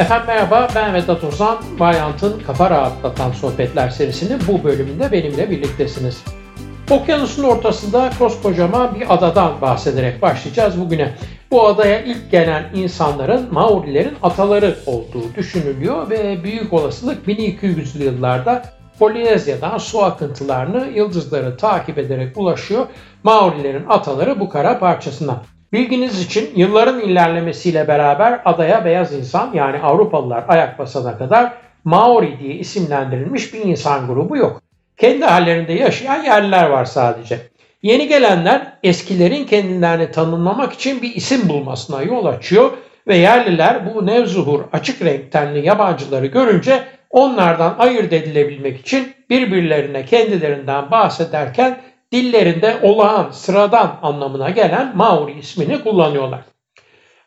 Efendim merhaba ben Vedat Ozan. Vayant'ın Kafa Rahatlatan Sohbetler serisinin bu bölümünde benimle birliktesiniz. Okyanusun ortasında koskocaman bir adadan bahsederek başlayacağız bugüne. Bu adaya ilk gelen insanların Maorilerin ataları olduğu düşünülüyor ve büyük olasılık 1200'lü yıllarda Polinezya'dan su akıntılarını yıldızları takip ederek ulaşıyor Maorilerin ataları bu kara parçasına. Bilginiz için yılların ilerlemesiyle beraber adaya beyaz insan yani Avrupalılar ayak basana kadar Maori diye isimlendirilmiş bir insan grubu yok. Kendi hallerinde yaşayan yerliler var sadece. Yeni gelenler eskilerin kendilerini tanımlamak için bir isim bulmasına yol açıyor ve yerliler bu nevzuhur açık renk tenli yabancıları görünce onlardan ayırt edilebilmek için birbirlerine kendilerinden bahsederken dillerinde olağan, sıradan anlamına gelen Maori ismini kullanıyorlar.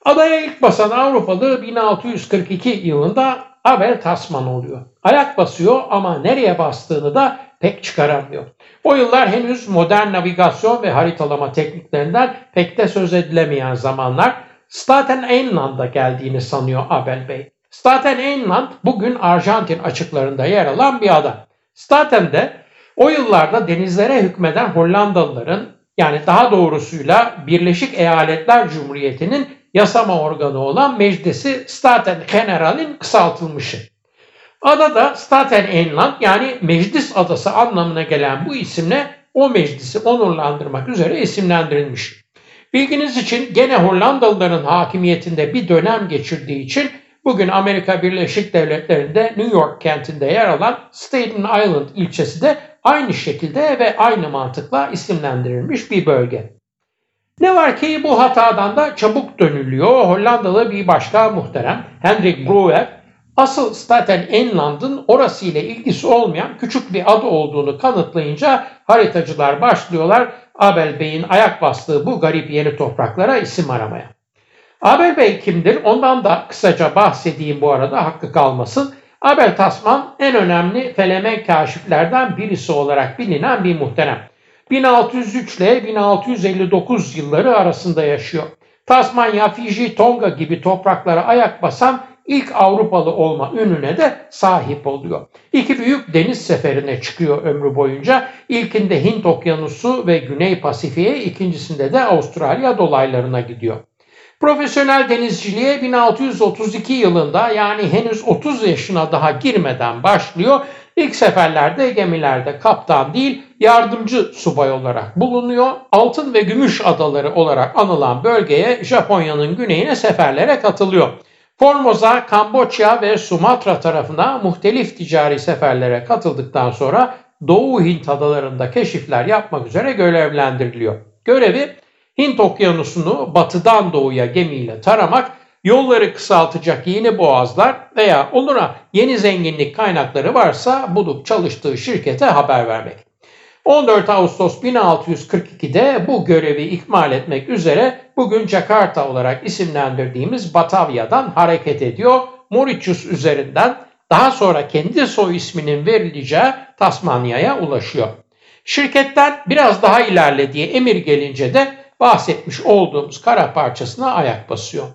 Adaya ilk basan Avrupalı 1642 yılında Abel Tasman oluyor. Ayak basıyor ama nereye bastığını da pek çıkaramıyor. O yıllar henüz modern navigasyon ve haritalama tekniklerinden pek de söz edilemeyen zamanlar Staten Island'a geldiğini sanıyor Abel Bey. Staten Island bugün Arjantin açıklarında yer alan bir ada. Staten'de o yıllarda denizlere hükmeden Hollandalıların yani daha doğrusuyla Birleşik Eyaletler Cumhuriyeti'nin yasama organı olan Meclisi Staten General'in kısaltılmışı. Adada Staten Island yani Meclis Adası anlamına gelen bu isimle o meclisi onurlandırmak üzere isimlendirilmiş. Bilginiz için gene Hollandalıların hakimiyetinde bir dönem geçirdiği için bugün Amerika Birleşik Devletleri'nde New York kentinde yer alan Staten Island ilçesi de aynı şekilde ve aynı mantıkla isimlendirilmiş bir bölge. Ne var ki bu hatadan da çabuk dönülüyor. Hollandalı bir başka muhterem Hendrik Brouwer asıl Staten Island'ın orasıyla ilgisi olmayan küçük bir adı olduğunu kanıtlayınca haritacılar başlıyorlar Abel Bey'in ayak bastığı bu garip yeni topraklara isim aramaya. Abel Bey kimdir? Ondan da kısaca bahsedeyim bu arada hakkı kalmasın. Abel Tasman en önemli felemen kaşiflerden birisi olarak bilinen bir muhterem. 1603 ile 1659 yılları arasında yaşıyor. Tasmanya, Fiji, Tonga gibi topraklara ayak basan ilk Avrupalı olma ününe de sahip oluyor. İki büyük deniz seferine çıkıyor ömrü boyunca. İlkinde Hint Okyanusu ve Güney Pasifik'e, ikincisinde de Avustralya dolaylarına gidiyor. Profesyonel denizciliğe 1632 yılında yani henüz 30 yaşına daha girmeden başlıyor. İlk seferlerde gemilerde kaptan değil yardımcı subay olarak bulunuyor. Altın ve Gümüş adaları olarak anılan bölgeye Japonya'nın güneyine seferlere katılıyor. Formosa, Kamboçya ve Sumatra tarafına muhtelif ticari seferlere katıldıktan sonra Doğu Hint adalarında keşifler yapmak üzere görevlendiriliyor. Görevi Hint okyanusunu batıdan doğuya gemiyle taramak, yolları kısaltacak yeni boğazlar veya onlara yeni zenginlik kaynakları varsa bulup çalıştığı şirkete haber vermek. 14 Ağustos 1642'de bu görevi ikmal etmek üzere bugün Jakarta olarak isimlendirdiğimiz Batavya'dan hareket ediyor. Mauritius üzerinden daha sonra kendi soy isminin verileceği Tasmanya'ya ulaşıyor. Şirketten biraz daha ilerlediği emir gelince de bahsetmiş olduğumuz kara parçasına ayak basıyor.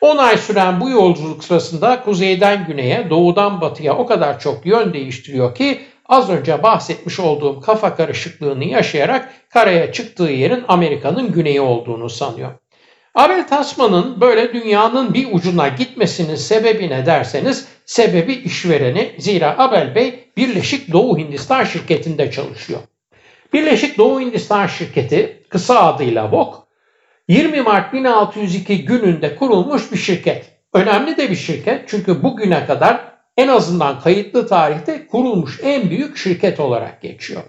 10 ay süren bu yolculuk sırasında kuzeyden güneye, doğudan batıya o kadar çok yön değiştiriyor ki az önce bahsetmiş olduğum kafa karışıklığını yaşayarak karaya çıktığı yerin Amerika'nın güneyi olduğunu sanıyor. Abel Tasman'ın böyle dünyanın bir ucuna gitmesinin sebebi ne derseniz sebebi işvereni zira Abel Bey Birleşik Doğu Hindistan şirketinde çalışıyor. Birleşik Doğu Hindistan şirketi kısa adıyla VOK 20 Mart 1602 gününde kurulmuş bir şirket. Önemli de bir şirket çünkü bugüne kadar en azından kayıtlı tarihte kurulmuş en büyük şirket olarak geçiyor.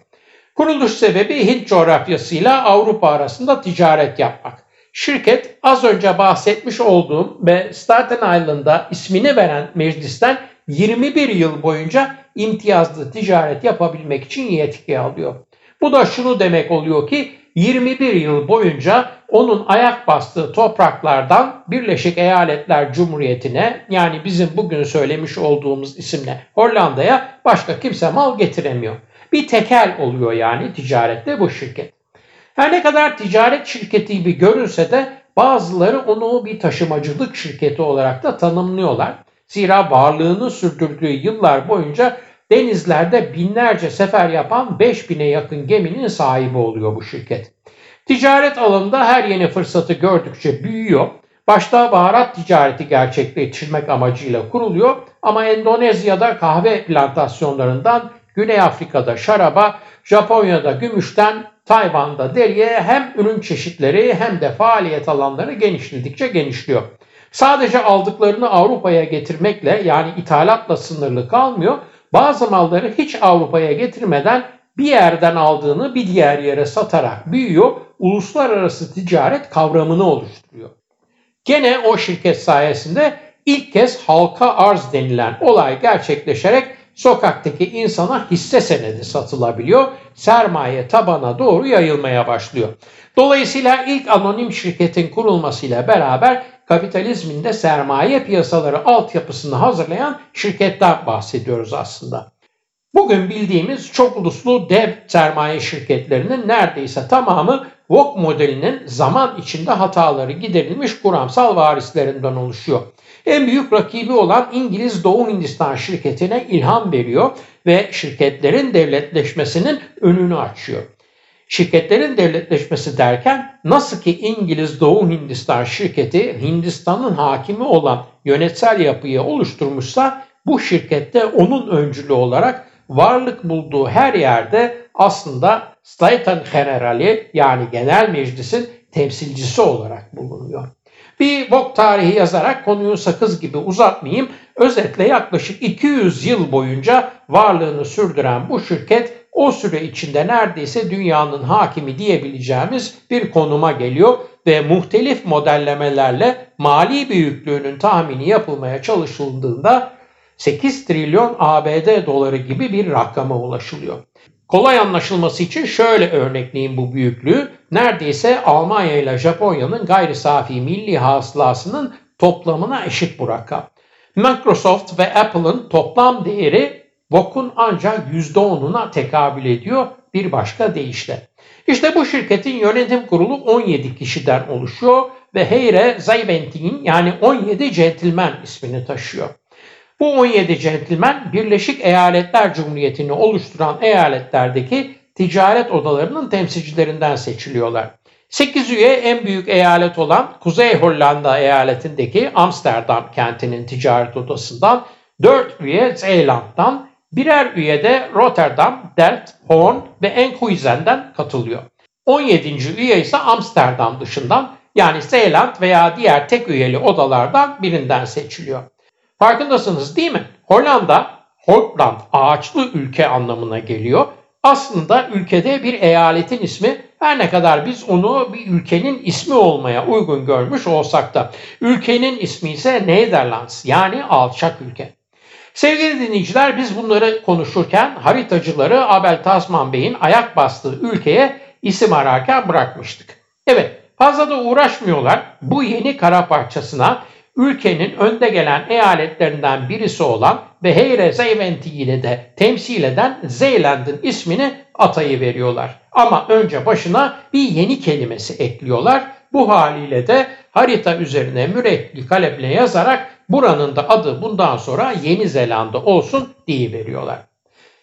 Kuruluş sebebi Hint coğrafyasıyla Avrupa arasında ticaret yapmak. Şirket az önce bahsetmiş olduğum ve Staten Island'a ismini veren meclisten 21 yıl boyunca imtiyazlı ticaret yapabilmek için yetki alıyor. Bu da şunu demek oluyor ki 21 yıl boyunca onun ayak bastığı topraklardan Birleşik Eyaletler Cumhuriyeti'ne yani bizim bugün söylemiş olduğumuz isimle Hollanda'ya başka kimse mal getiremiyor. Bir tekel oluyor yani ticarette bu şirket. Her ne kadar ticaret şirketi gibi görünse de bazıları onu bir taşımacılık şirketi olarak da tanımlıyorlar. Zira varlığını sürdürdüğü yıllar boyunca denizlerde binlerce sefer yapan 5000'e yakın geminin sahibi oluyor bu şirket. Ticaret alanında her yeni fırsatı gördükçe büyüyor. Başta baharat ticareti gerçekleştirmek amacıyla kuruluyor ama Endonezya'da kahve plantasyonlarından Güney Afrika'da şaraba, Japonya'da gümüşten, Tayvan'da deriye hem ürün çeşitleri hem de faaliyet alanları genişledikçe genişliyor. Sadece aldıklarını Avrupa'ya getirmekle yani ithalatla sınırlı kalmıyor. Bazı malları hiç Avrupa'ya getirmeden bir yerden aldığını bir diğer yere satarak büyüyor, uluslararası ticaret kavramını oluşturuyor. Gene o şirket sayesinde ilk kez halka arz denilen olay gerçekleşerek sokaktaki insana hisse senedi satılabiliyor. Sermaye tabana doğru yayılmaya başlıyor. Dolayısıyla ilk anonim şirketin kurulmasıyla beraber kapitalizmin de sermaye piyasaları altyapısını hazırlayan şirketten bahsediyoruz aslında. Bugün bildiğimiz çok uluslu dev sermaye şirketlerinin neredeyse tamamı VOG modelinin zaman içinde hataları giderilmiş kuramsal varislerinden oluşuyor. En büyük rakibi olan İngiliz Doğu Hindistan şirketine ilham veriyor ve şirketlerin devletleşmesinin önünü açıyor. Şirketlerin devletleşmesi derken nasıl ki İngiliz Doğu Hindistan şirketi Hindistan'ın hakimi olan yönetsel yapıyı oluşturmuşsa bu şirkette onun öncülü olarak varlık bulduğu her yerde aslında Staten Generali yani genel meclisin temsilcisi olarak bulunuyor. Bir bok tarihi yazarak konuyu sakız gibi uzatmayayım. Özetle yaklaşık 200 yıl boyunca varlığını sürdüren bu şirket o süre içinde neredeyse dünyanın hakimi diyebileceğimiz bir konuma geliyor ve muhtelif modellemelerle mali büyüklüğünün tahmini yapılmaya çalışıldığında 8 trilyon ABD doları gibi bir rakama ulaşılıyor. Kolay anlaşılması için şöyle örnekleyeyim bu büyüklüğü. Neredeyse Almanya ile Japonya'nın gayri safi milli hasılasının toplamına eşit bu rakam. Microsoft ve Apple'ın toplam değeri VOK'un ancak %10'una tekabül ediyor bir başka deyişle. İşte bu şirketin yönetim kurulu 17 kişiden oluşuyor ve Heyre Zayventin yani 17 centilmen ismini taşıyor. Bu 17 centilmen Birleşik Eyaletler Cumhuriyeti'ni oluşturan eyaletlerdeki ticaret odalarının temsilcilerinden seçiliyorlar. 8 üye en büyük eyalet olan Kuzey Hollanda eyaletindeki Amsterdam kentinin ticaret odasından, 4 üye Zeeland'dan, birer üye de Rotterdam, Delft, Hoorn ve Enkhuizen'den katılıyor. 17. üye ise Amsterdam dışından yani Zeeland veya diğer tek üyeli odalardan birinden seçiliyor. Farkındasınız değil mi? Hollanda, Holland ağaçlı ülke anlamına geliyor. Aslında ülkede bir eyaletin ismi her ne kadar biz onu bir ülkenin ismi olmaya uygun görmüş olsak da ülkenin ismi ise Nederlands yani alçak ülke. Sevgili dinleyiciler biz bunları konuşurken haritacıları Abel Tasman Bey'in ayak bastığı ülkeye isim ararken bırakmıştık. Evet fazla da uğraşmıyorlar. Bu yeni kara parçasına ülkenin önde gelen eyaletlerinden birisi olan ve Heyre Zeyventi ile de temsil eden Zeeland'ın ismini atayı veriyorlar. Ama önce başına bir yeni kelimesi ekliyorlar. Bu haliyle de harita üzerine mürekkli kalemle yazarak buranın da adı bundan sonra Yeni Zelanda olsun diye veriyorlar.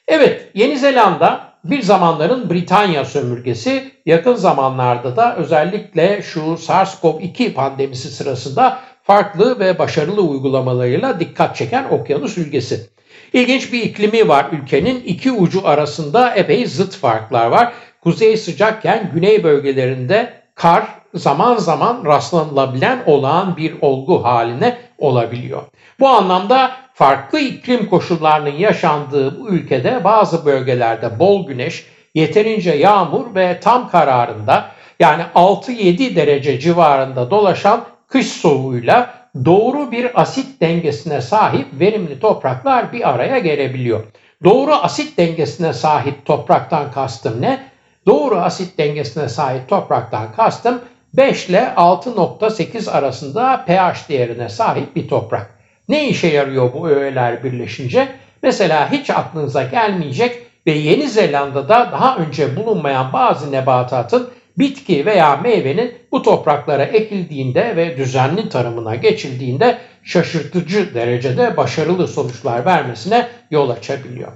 Evet Yeni Zelanda bir zamanların Britanya sömürgesi yakın zamanlarda da özellikle şu SARS-CoV-2 pandemisi sırasında farklı ve başarılı uygulamalarıyla dikkat çeken okyanus ülkesi. İlginç bir iklimi var ülkenin. iki ucu arasında epey zıt farklar var. Kuzey sıcakken güney bölgelerinde kar zaman zaman rastlanılabilen olağan bir olgu haline olabiliyor. Bu anlamda farklı iklim koşullarının yaşandığı bu ülkede bazı bölgelerde bol güneş, yeterince yağmur ve tam kararında yani 6-7 derece civarında dolaşan kış soğuğuyla doğru bir asit dengesine sahip verimli topraklar bir araya gelebiliyor. Doğru asit dengesine sahip topraktan kastım ne? Doğru asit dengesine sahip topraktan kastım 5 ile 6.8 arasında pH değerine sahip bir toprak. Ne işe yarıyor bu öğeler birleşince? Mesela hiç aklınıza gelmeyecek ve Yeni Zelanda'da daha önce bulunmayan bazı nebatatın bitki veya meyvenin bu topraklara ekildiğinde ve düzenli tarımına geçildiğinde şaşırtıcı derecede başarılı sonuçlar vermesine yol açabiliyor.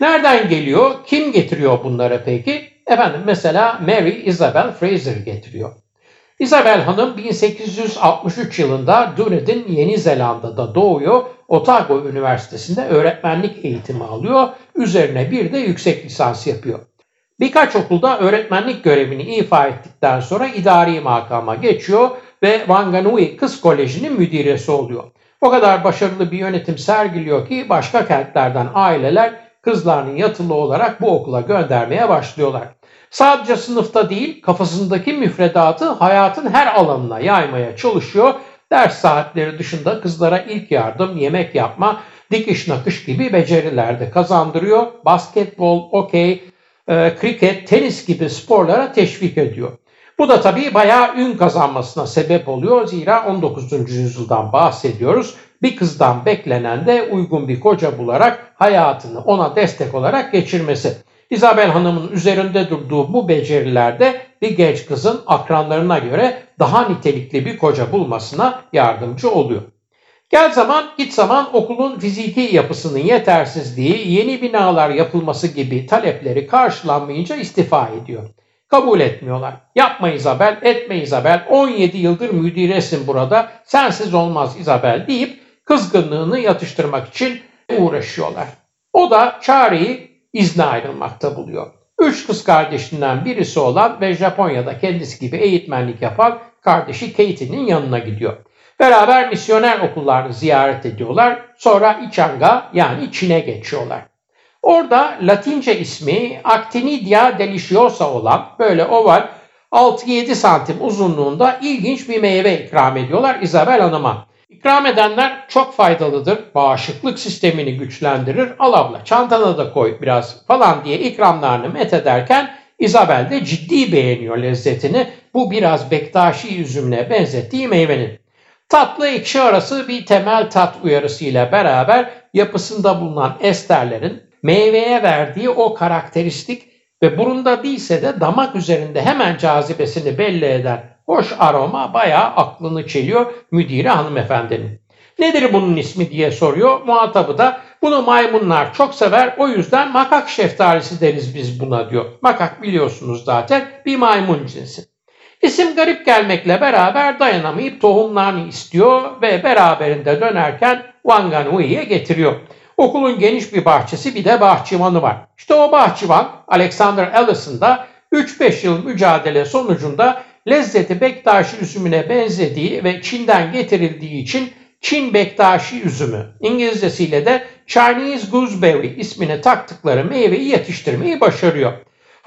Nereden geliyor? Kim getiriyor bunları peki? Efendim mesela Mary Isabel Fraser getiriyor. Isabel Hanım 1863 yılında Dunedin, Yeni Zelanda'da doğuyor. Otago Üniversitesi'nde öğretmenlik eğitimi alıyor. Üzerine bir de yüksek lisans yapıyor. Birkaç okulda öğretmenlik görevini ifa ettikten sonra idari makama geçiyor ve Wanganui Kız Koleji'nin müdiresi oluyor. O kadar başarılı bir yönetim sergiliyor ki başka kentlerden aileler kızlarını yatılı olarak bu okula göndermeye başlıyorlar. Sadece sınıfta değil kafasındaki müfredatı hayatın her alanına yaymaya çalışıyor. Ders saatleri dışında kızlara ilk yardım, yemek yapma, dikiş nakış gibi beceriler de kazandırıyor. Basketbol, okey, e, kriket, tenis gibi sporlara teşvik ediyor. Bu da tabii bayağı ün kazanmasına sebep oluyor. Zira 19. yüzyıldan bahsediyoruz. Bir kızdan beklenen de uygun bir koca bularak hayatını ona destek olarak geçirmesi. Isabel Hanım'ın üzerinde durduğu bu becerilerde bir genç kızın akranlarına göre daha nitelikli bir koca bulmasına yardımcı oluyor. Gel zaman git zaman okulun fiziki yapısının yetersizliği, yeni binalar yapılması gibi talepleri karşılanmayınca istifa ediyor. Kabul etmiyorlar. Yapma Isabel, etme Isabel, 17 yıldır müdiresin burada, sensiz olmaz Isabel deyip kızgınlığını yatıştırmak için uğraşıyorlar. O da çareyi izne ayrılmakta buluyor. Üç kız kardeşinden birisi olan ve Japonya'da kendisi gibi eğitmenlik yapan kardeşi Katie'nin yanına gidiyor. Beraber misyoner okullarını ziyaret ediyorlar. Sonra İçanga yani Çin'e geçiyorlar. Orada Latince ismi Actinidia deliciosa olan böyle oval 6-7 santim uzunluğunda ilginç bir meyve ikram ediyorlar Isabel Hanım'a. İkram edenler çok faydalıdır. Bağışıklık sistemini güçlendirir. Al abla çantana da koy biraz falan diye ikramlarını met ederken Isabel de ciddi beğeniyor lezzetini. Bu biraz Bektaşi üzümüne benzettiği meyvenin. Tatlı ekşi arası bir temel tat uyarısı ile beraber yapısında bulunan esterlerin meyveye verdiği o karakteristik ve burunda değilse de damak üzerinde hemen cazibesini belli eden hoş aroma bayağı aklını çeliyor müdiri hanımefendinin. Nedir bunun ismi diye soruyor. Muhatabı da bunu maymunlar çok sever o yüzden makak şeftalisi deriz biz buna diyor. Makak biliyorsunuz zaten bir maymun cinsi. İsim garip gelmekle beraber dayanamayıp tohumlarını istiyor ve beraberinde dönerken Wanganui'ye getiriyor. Okulun geniş bir bahçesi bir de bahçıvanı var. İşte o bahçıvan Alexander Allison da 3-5 yıl mücadele sonucunda lezzeti Bektaşi üzümüne benzediği ve Çin'den getirildiği için Çin Bektaşi üzümü, İngilizcesiyle de Chinese Gooseberry ismini taktıkları meyveyi yetiştirmeyi başarıyor.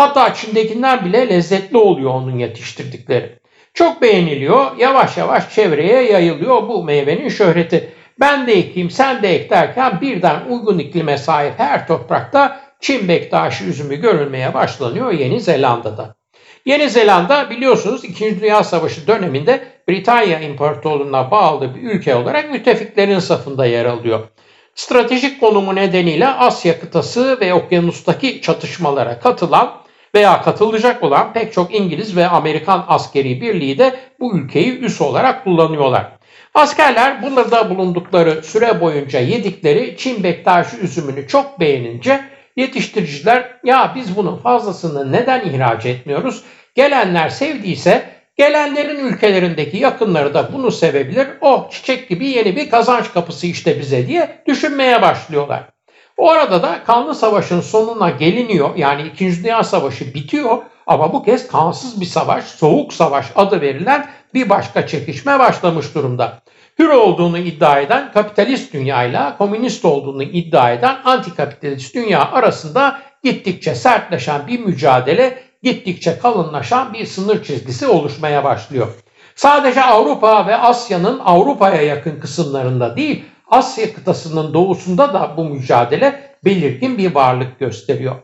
Hatta Çin'dekinden bile lezzetli oluyor onun yetiştirdikleri. Çok beğeniliyor, yavaş yavaş çevreye yayılıyor bu meyvenin şöhreti. Ben de ekeyim, sen de ek derken birden uygun iklime sahip her toprakta Çin bektaşi üzümü görülmeye başlanıyor Yeni Zelanda'da. Yeni Zelanda biliyorsunuz 2. Dünya Savaşı döneminde Britanya İmparatorluğu'na bağlı bir ülke olarak müttefiklerin safında yer alıyor. Stratejik konumu nedeniyle Asya kıtası ve okyanustaki çatışmalara katılan veya katılacak olan pek çok İngiliz ve Amerikan askeri birliği de bu ülkeyi üs olarak kullanıyorlar. Askerler burada bulundukları süre boyunca yedikleri Çin bektaşi üzümünü çok beğenince yetiştiriciler ya biz bunun fazlasını neden ihraç etmiyoruz? Gelenler sevdiyse gelenlerin ülkelerindeki yakınları da bunu sevebilir. O çiçek gibi yeni bir kazanç kapısı işte bize diye düşünmeye başlıyorlar. O arada da kanlı savaşın sonuna geliniyor. Yani 2. Dünya Savaşı bitiyor ama bu kez kansız bir savaş, soğuk savaş adı verilen bir başka çekişme başlamış durumda. Hür olduğunu iddia eden kapitalist dünyayla komünist olduğunu iddia eden antikapitalist dünya arasında gittikçe sertleşen bir mücadele, gittikçe kalınlaşan bir sınır çizgisi oluşmaya başlıyor. Sadece Avrupa ve Asya'nın Avrupa'ya yakın kısımlarında değil, Asya kıtasının doğusunda da bu mücadele belirgin bir varlık gösteriyor.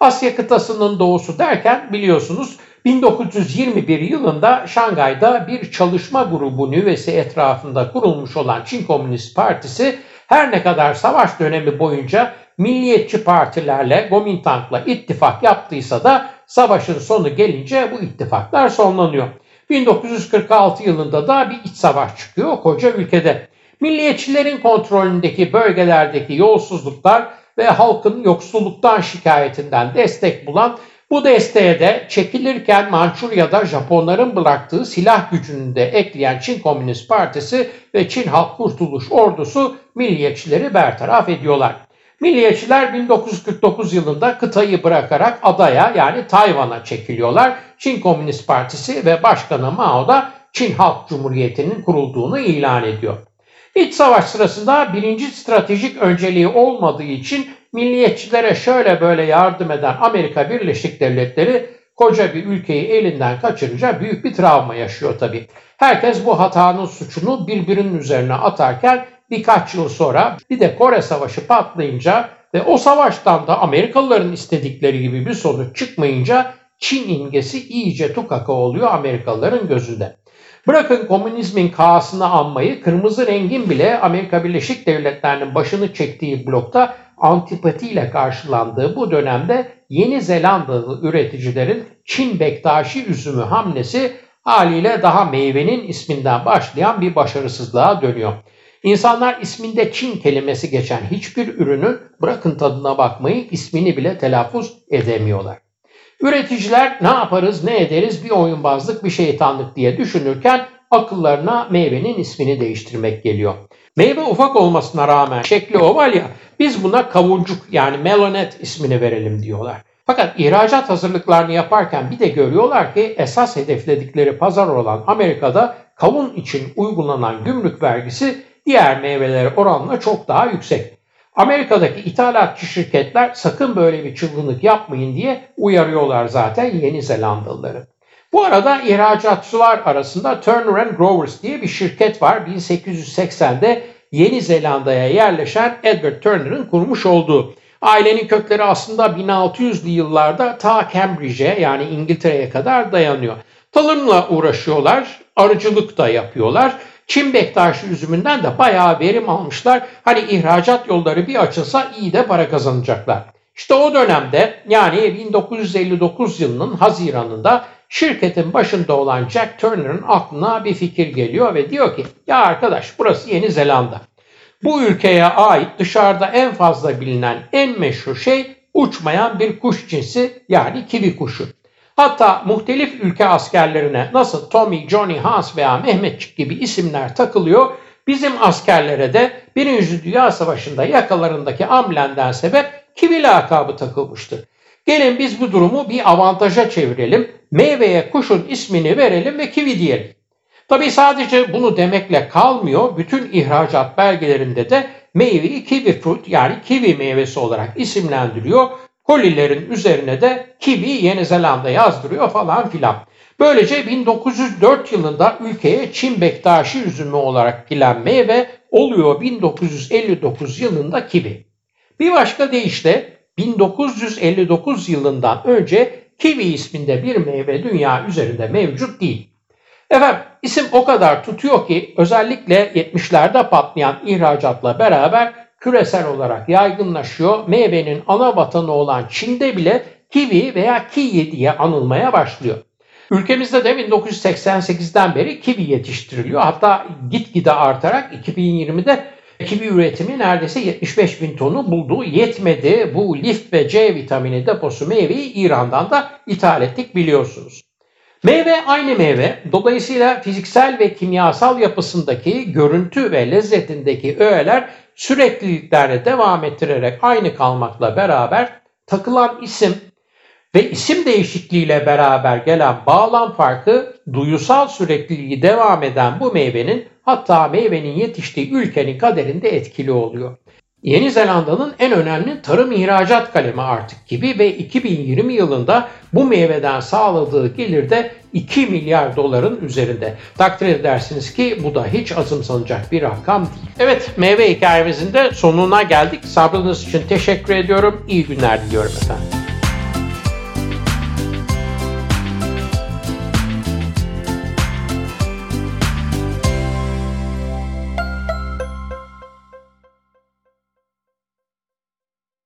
Asya kıtasının doğusu derken biliyorsunuz 1921 yılında Şangay'da bir çalışma grubu nüvesi etrafında kurulmuş olan Çin Komünist Partisi her ne kadar savaş dönemi boyunca milliyetçi partilerle, Gomintang'la ittifak yaptıysa da savaşın sonu gelince bu ittifaklar sonlanıyor. 1946 yılında da bir iç savaş çıkıyor koca ülkede. Milliyetçilerin kontrolündeki bölgelerdeki yolsuzluklar ve halkın yoksulluktan şikayetinden destek bulan bu desteğe de çekilirken Mançurya'da Japonların bıraktığı silah gücünü de ekleyen Çin Komünist Partisi ve Çin Halk Kurtuluş Ordusu milliyetçileri bertaraf ediyorlar. Milliyetçiler 1949 yılında kıtayı bırakarak adaya yani Tayvan'a çekiliyorlar. Çin Komünist Partisi ve Başkanı Mao da Çin Halk Cumhuriyeti'nin kurulduğunu ilan ediyor. İç savaş sırasında birinci stratejik önceliği olmadığı için milliyetçilere şöyle böyle yardım eden Amerika Birleşik Devletleri koca bir ülkeyi elinden kaçırınca büyük bir travma yaşıyor tabii. Herkes bu hatanın suçunu birbirinin üzerine atarken birkaç yıl sonra bir de Kore Savaşı patlayınca ve o savaştan da Amerikalıların istedikleri gibi bir sonuç çıkmayınca Çin imgesi iyice tukaka oluyor Amerikalıların gözünde. Bırakın komünizmin kaasını anmayı, kırmızı rengin bile Amerika Birleşik Devletleri'nin başını çektiği blokta antipatiyle karşılandığı bu dönemde Yeni Zelandalı üreticilerin Çin Bektaşi üzümü hamlesi haliyle daha meyvenin isminden başlayan bir başarısızlığa dönüyor. İnsanlar isminde Çin kelimesi geçen hiçbir ürünün bırakın tadına bakmayı ismini bile telaffuz edemiyorlar. Üreticiler ne yaparız ne ederiz bir oyunbazlık bir şeytanlık diye düşünürken akıllarına meyvenin ismini değiştirmek geliyor. Meyve ufak olmasına rağmen şekli oval ya biz buna kavuncuk yani melonet ismini verelim diyorlar. Fakat ihracat hazırlıklarını yaparken bir de görüyorlar ki esas hedefledikleri pazar olan Amerika'da kavun için uygulanan gümrük vergisi diğer meyvelere oranla çok daha yüksek. Amerika'daki ithalatçı şirketler sakın böyle bir çılgınlık yapmayın diye uyarıyorlar zaten Yeni Zelandalıları. Bu arada ihracatçılar arasında Turner Growers diye bir şirket var. 1880'de Yeni Zelanda'ya yerleşen Edward Turner'ın kurmuş olduğu. Ailenin kökleri aslında 1600'lü yıllarda ta Cambridge'e yani İngiltere'ye kadar dayanıyor. Tarımla uğraşıyorlar, arıcılık da yapıyorlar. Çin Bektaşi üzümünden de bayağı verim almışlar. Hani ihracat yolları bir açılsa iyi de para kazanacaklar. İşte o dönemde yani 1959 yılının Haziran'ında şirketin başında olan Jack Turner'ın aklına bir fikir geliyor ve diyor ki ya arkadaş burası Yeni Zelanda. Bu ülkeye ait dışarıda en fazla bilinen en meşhur şey uçmayan bir kuş cinsi yani kivi kuşu. Hatta muhtelif ülke askerlerine nasıl Tommy, Johnny, Hans veya Mehmetçik gibi isimler takılıyor, bizim askerlere de Birinci Dünya Savaşı'nda yakalarındaki amblenden sebep kivi lakabı takılmıştır. Gelin biz bu durumu bir avantaja çevirelim, meyveye kuşun ismini verelim ve kivi diyelim. Tabi sadece bunu demekle kalmıyor, bütün ihracat belgelerinde de meyveyi kiwi fruit yani kivi meyvesi olarak isimlendiriyor Kolilerin üzerine de kivi Yeni Zelanda yazdırıyor falan filan. Böylece 1904 yılında ülkeye Çin Bektaşi üzümü olarak giren meyve oluyor 1959 yılında kivi. Bir başka deyişle 1959 yılından önce kivi isminde bir meyve dünya üzerinde mevcut değil. Efendim isim o kadar tutuyor ki özellikle 70'lerde patlayan ihracatla beraber küresel olarak yaygınlaşıyor. Meyvenin ana vatanı olan Çin'de bile kivi veya kiyi diye anılmaya başlıyor. Ülkemizde de 1988'den beri kivi yetiştiriliyor. Hatta gitgide artarak 2020'de kivi üretimi neredeyse 75 bin tonu buldu. Yetmedi. Bu lif ve C vitamini deposu meyveyi İran'dan da ithal ettik biliyorsunuz. Meyve aynı meyve. Dolayısıyla fiziksel ve kimyasal yapısındaki görüntü ve lezzetindeki öğeler sürekliliklerle devam ettirerek aynı kalmakla beraber takılan isim ve isim değişikliğiyle beraber gelen bağlam farkı duyusal sürekliliği devam eden bu meyvenin hatta meyvenin yetiştiği ülkenin kaderinde etkili oluyor. Yeni Zelanda'nın en önemli tarım ihracat kalemi artık gibi ve 2020 yılında bu meyveden sağladığı gelir de 2 milyar doların üzerinde. Takdir edersiniz ki bu da hiç azımsanacak bir rakam değil. Evet meyve hikayemizin de sonuna geldik. Sabrınız için teşekkür ediyorum. İyi günler diliyorum efendim.